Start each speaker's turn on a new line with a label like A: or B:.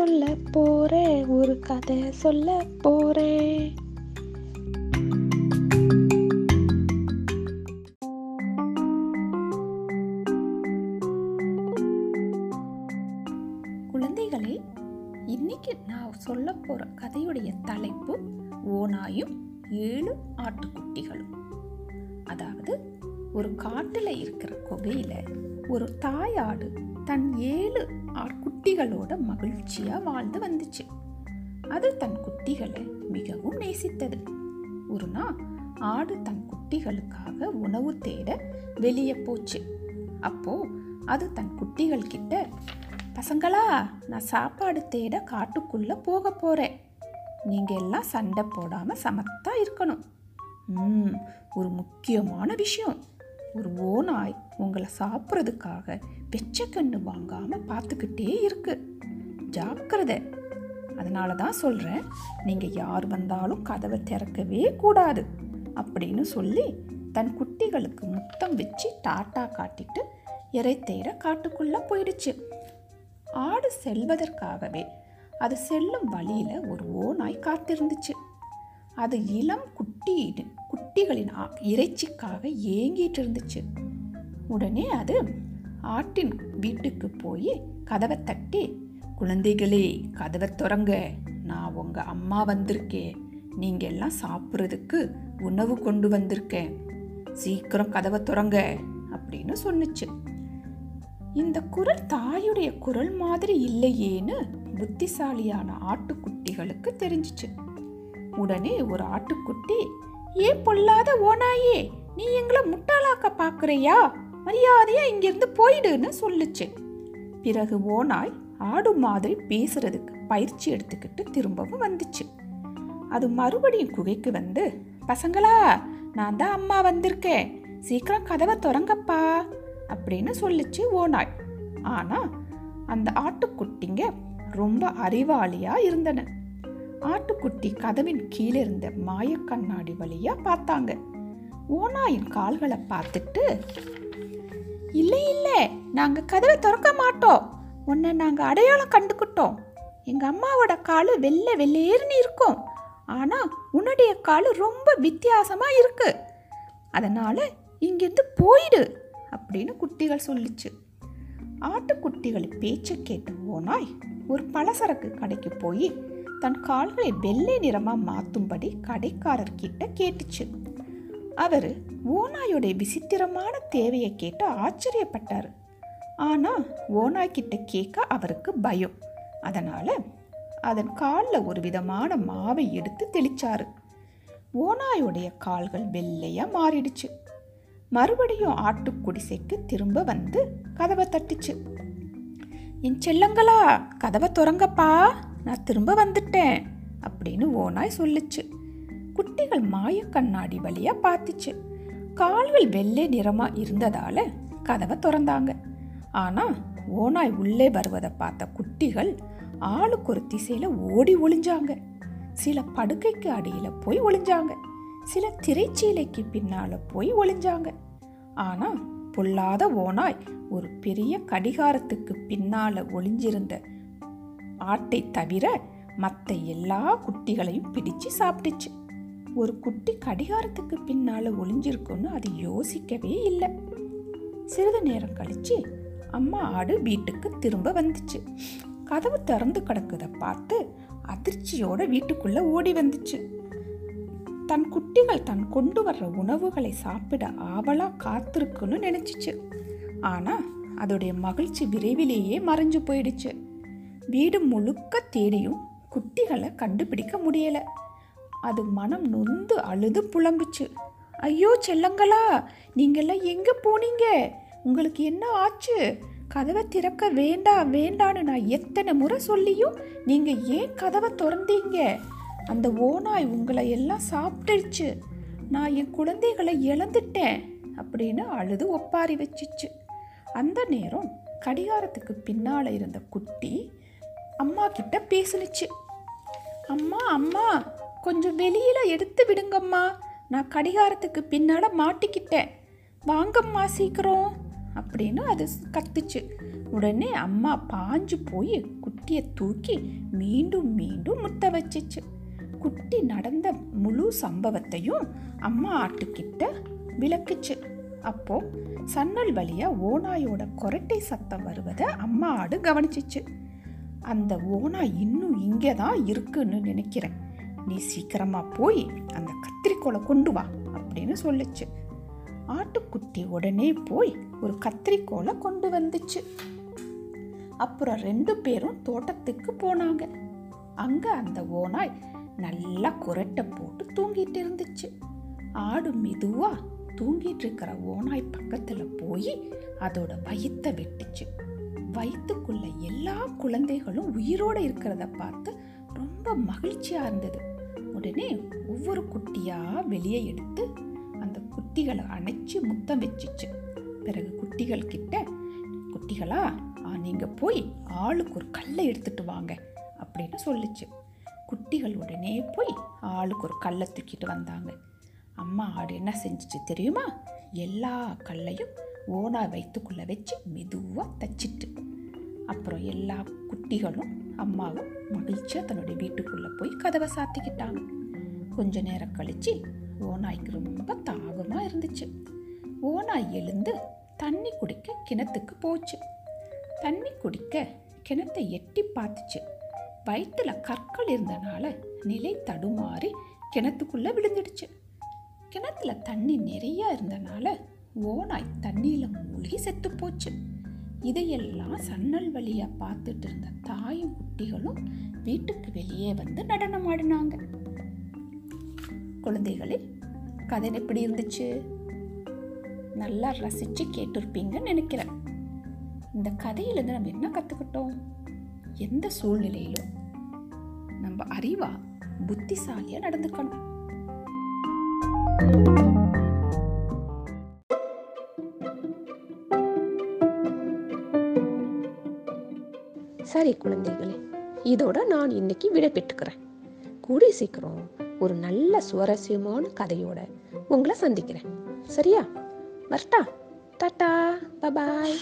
A: சொல்ல போறேன் ஒரு கதை சொல்ல போறேன்.
B: குழந்தைகளே இன்னைக்கு நான் சொல்ல போற கதையுடைய தலைப்பு ஓனாயும் ஏழு ஆட்டுக்குட்டிகளும். அதாவது ஒரு காட்டில் இருக்கிற குகையில் ஒரு தாயாடு தன் ஏழு ஆட்குட்டிகளோட மகிழ்ச்சியாக வாழ்ந்து வந்துச்சு. அது தன் குட்டிகளை மிகவும் நேசித்தது. ஒரு நாள் ஆடு தன் குட்டிகளுக்காக உணவு தேட வெளியே போச்சு. அப்போ அது தன் குட்டிகள் கிட்ட பசங்களா நான் சாப்பாடு தேட காட்டுக்குள்ள போக போறேன். நீங்க எல்லாம் சண்டை போடாம சமத்தா இருக்கணும். ம் ஒரு முக்கியமான விஷயம். ஒரு ஓனாய் உங்களை சாப்பிட்றதுக்காக கண்ணு வாங்காமல் பார்த்துக்கிட்டே இருக்கு. ஜாக்கிரதை. அதனால தான் சொல்கிறேன் நீங்கள் யார் வந்தாலும் கதவை திறக்கவே கூடாது அப்படின்னு சொல்லி தன் குட்டிகளுக்கு முத்தம் வச்சு டாட்டா காட்டிட்டு இறை காட்டுக்குள்ளே போயிடுச்சு. ஆடு செல்வதற்காகவே அது செல்லும் வழியில் ஒரு ஓநாய் காத்திருந்துச்சு. அது இளம் குட்டி குட்டிகளின் ஆ- இறைச்சிக்காக ஏங்கிட்டு இருந்துச்சு உடனே அது ஆட்டின் வீட்டுக்கு போய் கதவை தட்டி குழந்தைகளே கதவை திறங்க. நான் உங்க அம்மா வந்திருக்கேன். நீங்க எல்லாம் சாப்பிட்றதுக்கு உணவு கொண்டு வந்திருக்கேன். சீக்கிரம் கதவை துறங்க. அப்படின்னு சொன்னுச்சு. இந்த குரல் தாயுடைய குரல் மாதிரி இல்லையேன்னு புத்திசாலியான ஆட்டுக்குட்டிகளுக்கு தெரிஞ்சுச்சு. உடனே ஒரு ஆட்டுக்குட்டி ஏ பொல்லாத ஓனாயே நீ எங்களை முட்டாளாக்க பாக்குறியா? மரியாதையா இங்கிருந்து போயிடுன்னு சொல்லுச்சு. பிறகு ஓனாய் ஆடு மாதிரி பேசுறதுக்கு பயிற்சி எடுத்துக்கிட்டு திரும்பவும் வந்துச்சு. அது மறுபடியும் குகைக்கு வந்து பசங்களா நான் தான் அம்மா வந்திருக்கேன். சீக்கிரம் கதவை திறங்கப்பா அப்படின்னு சொல்லுச்சு ஓனாய் ஆனா அந்த ஆட்டுக்குட்டிங்க ரொம்ப அறிவாளியா இருந்தன. ஆட்டுக்குட்டி கதவின் கீழே இருந்த மாயக்கண்ணாடி வழியாக வழியா பார்த்தாங்க. ஓனாயின் கால்களை பார்த்துட்டு இல்லை இல்லை நாங்கள் கதவை திறக்க மாட்டோம். உன்னை நாங்கள் அடையாளம் கண்டுக்கிட்டோம். எங்கள் அம்மாவோட காலு வெள்ளை வெள்ளேர்னு இருக்கும். ஆனால் உன்னுடைய காலு ரொம்ப வித்தியாசமாக இருக்கு. அதனால் இங்கேருந்து போயிடு அப்படின்னு குட்டிகள் சொல்லுச்சு. ஆட்டுக்குட்டிகள் பேச்சை கேட்ட ஓனாய் ஒரு பலசரக்கு கடைக்கு போய் தன் கால்களை வெள்ளை நிறமாக மாற்றும்படி கடைக்காரர்கிட்ட கேட்டுச்சு. அவர் ஓநாயோடைய விசித்திரமான தேவையை கேட்டு ஆச்சரியப்பட்டார். ஆனால் ஓநாய் கிட்ட கேட்க அவருக்கு பயம். அதனால் அதன் காலில் ஒரு விதமான மாவை எடுத்து தெளிச்சாரு. ஓநாயோடைய கால்கள் வெள்ளையாக மாறிடுச்சு. மறுபடியும் ஆட்டு குடிசைக்கு திரும்ப வந்து கதவை தட்டுச்சு. என் செல்லங்களா கதவை திறங்கப்பா. நான் திரும்ப வந்துட்டேன் அப்படின்னு ஓனாய் சொல்லுச்சு. குட்டிகள் மாய கண்ணாடி வழியாக பார்த்துச்சு கால்கள் வெள்ளை நிறமாக இருந்ததால் கதவை திறந்தாங்க. ஆனால் ஓனாய் உள்ளே வருவதை பார்த்த குட்டிகள் ஆளுக்கு ஒரு திசையில் ஓடி ஒளிஞ்சாங்க. சில படுக்கைக்கு அடியில் போய் ஒளிஞ்சாங்க. சில திரைச்சீலைக்கு பின்னால் போய் ஒளிஞ்சாங்க. ஆனால் பொல்லாத ஓனாய் ஒரு பெரிய கடிகாரத்துக்கு பின்னால் ஒளிஞ்சிருந்த ஆட்டை தவிர மற்ற எல்லா குட்டிகளையும் பிடிச்சு சாப்பிட்டுச்சு. ஒரு குட்டி கடிகாரத்துக்கு பின்னால் ஒளிஞ்சிருக்குன்னு அது யோசிக்கவே இல்லை. சிறிது நேரம் கழிச்சு அம்மா ஆடு வீட்டுக்கு திரும்ப வந்துச்சு. கதவு திறந்து கிடக்குத பார்த்து அதிர்ச்சியோட வீட்டுக்குள்ள ஓடி வந்துச்சு. தன் குட்டிகள் தன் கொண்டு வர்ற உணவுகளை சாப்பிட ஆவலா காத்திருக்குன்னு நினைச்சிச்சு. ஆனா அதோடைய மகிழ்ச்சி விரைவிலேயே மறைஞ்சு போயிடுச்சு. வீடு முழுக்க தேடியும் குட்டிகளை கண்டுபிடிக்க முடியலை. அது மனம் நொந்து அழுது புலம்புச்சு. ஐயோ செல்லங்களா நீங்கள்லாம் எங்கே போனீங்க? உங்களுக்கு என்ன ஆச்சு? கதவை திறக்க வேண்டாம் வேண்டான்னு நான் எத்தனை முறை சொல்லியும் நீங்கள் ஏன் கதவை திறந்தீங்க? அந்த ஓநாய் உங்களை எல்லாம் சாப்பிட்டுருச்சு. நான் என் குழந்தைகளை இழந்துட்டேன் அப்படின்னு அழுது ஒப்பாரி வச்சிச்சு. அந்த நேரம் கடிகாரத்துக்கு பின்னால் இருந்த குட்டி அம்மா கிட்ட பேசுனுச்சு. அம்மா அம்மா கொஞ்சம் வெளியில் எடுத்து விடுங்கம்மா. நான் கடிகாரத்துக்கு பின்னால் மாட்டிக்கிட்டேன். வாங்கம்மா சீக்கிரம். அப்படின்னு அது கத்துச்சு. உடனே அம்மா பாஞ்சு போய் குட்டியை தூக்கி மீண்டும் மீண்டும் முத்த வச்சிச்சு. குட்டி நடந்த முழு சம்பவத்தையும் அம்மா ஆட்டுக்கிட்ட விளக்குச்சு. அப்போ சன்னல் வழியாக ஓநாயோட கொரட்டை சத்தம் வருவதை அம்மா ஆடு கவனிச்சிச்சு. அந்த ஓனா இன்னும் இங்கே தான் இருக்குன்னு நினைக்கிறேன். நீ சீக்கிரமாக போய் அந்த கத்திரிக்கோலை கொண்டு வா அப்படின்னு சொல்லுச்சு. ஆட்டுக்குட்டி உடனே போய் ஒரு கத்திரிக்கோலை கொண்டு வந்துச்சு. அப்புறம் ரெண்டு பேரும் தோட்டத்துக்கு போனாங்க. அங்கே அந்த ஓனாய் நல்லா குரட்டை போட்டு தூங்கிட்டு இருந்துச்சு. ஆடு மெதுவாக தூங்கிட்டு இருக்கிற ஓனாய் பக்கத்தில் போய் அதோட வயிற்றை வெட்டுச்சு. வயிற்றுக்குள்ள எல்லா குழந்தைகளும் உயிரோடு இருக்கிறத பார்த்து ரொம்ப மகிழ்ச்சியாக இருந்தது. உடனே ஒவ்வொரு குட்டியாக வெளியே எடுத்து அந்த குட்டிகளை அணைச்சி முத்தம் வச்சிச்சு. பிறகு குட்டிகள் கிட்ட குட்டிகளா நீங்கள் போய் ஆளுக்கு ஒரு கல்லை எடுத்துட்டு வாங்க அப்படின்னு சொல்லுச்சு. குட்டிகள் உடனே போய் ஆளுக்கு ஒரு கல்லை தூக்கிட்டு வந்தாங்க. அம்மா ஆடு என்ன செஞ்சிச்சு தெரியுமா? எல்லா கல்லையும் ஓனா வைத்துக்குள்ளே வச்சு மெதுவாக தச்சிட்டு. அப்புறம் எல்லா குட்டிகளும் அம்மாவும் மகிழ்ச்சியாக தன்னுடைய வீட்டுக்குள்ளே போய் கதவை சாத்திக்கிட்டாங்க. கொஞ்ச நேரம் கழித்து ஓநாய்க்கு ரொம்ப தாகமாக இருந்துச்சு. ஓநாய் எழுந்து தண்ணி குடிக்க கிணத்துக்கு போச்சு. தண்ணி குடிக்க கிணத்தை எட்டி பார்த்துச்சு. வயிற்றுல கற்கள் இருந்தனால நிலை தடுமாறி கிணத்துக்குள்ளே விழுந்துடுச்சு. கிணத்துல தண்ணி நிறையா இருந்தனால ஓநாய் தண்ணியில் மூழ்கி செத்து போச்சு இதையெல்லாம் சன்னல் வழியாக பார்த்துட்டு இருந்த தாயும் குட்டிகளும் வீட்டுக்கு வெளியே வந்து நடனம் ஆடினாங்க. குழந்தைகளே கதை எப்படி இருந்துச்சு? நல்லா ரசித்து கேட்டிருப்பீங்கன்னு நினைக்கிறேன். இந்த கதையிலேருந்து நம்ம என்ன கற்றுக்கிட்டோம் எந்த சூழ்நிலையிலும் நம்ம அறிவாக புத்திசாலியாக நடந்துக்கணும்.
A: சரி குழந்தைகளே இதோட நான் இன்னைக்கு விடை பெற்றுக்கிறேன் கூடிய சீக்கிரம் ஒரு நல்ல சுவாரஸ்யமான கதையோட உங்களை சந்திக்கிறேன். சரியா? வரட்டா. Ta ta. Bye bye.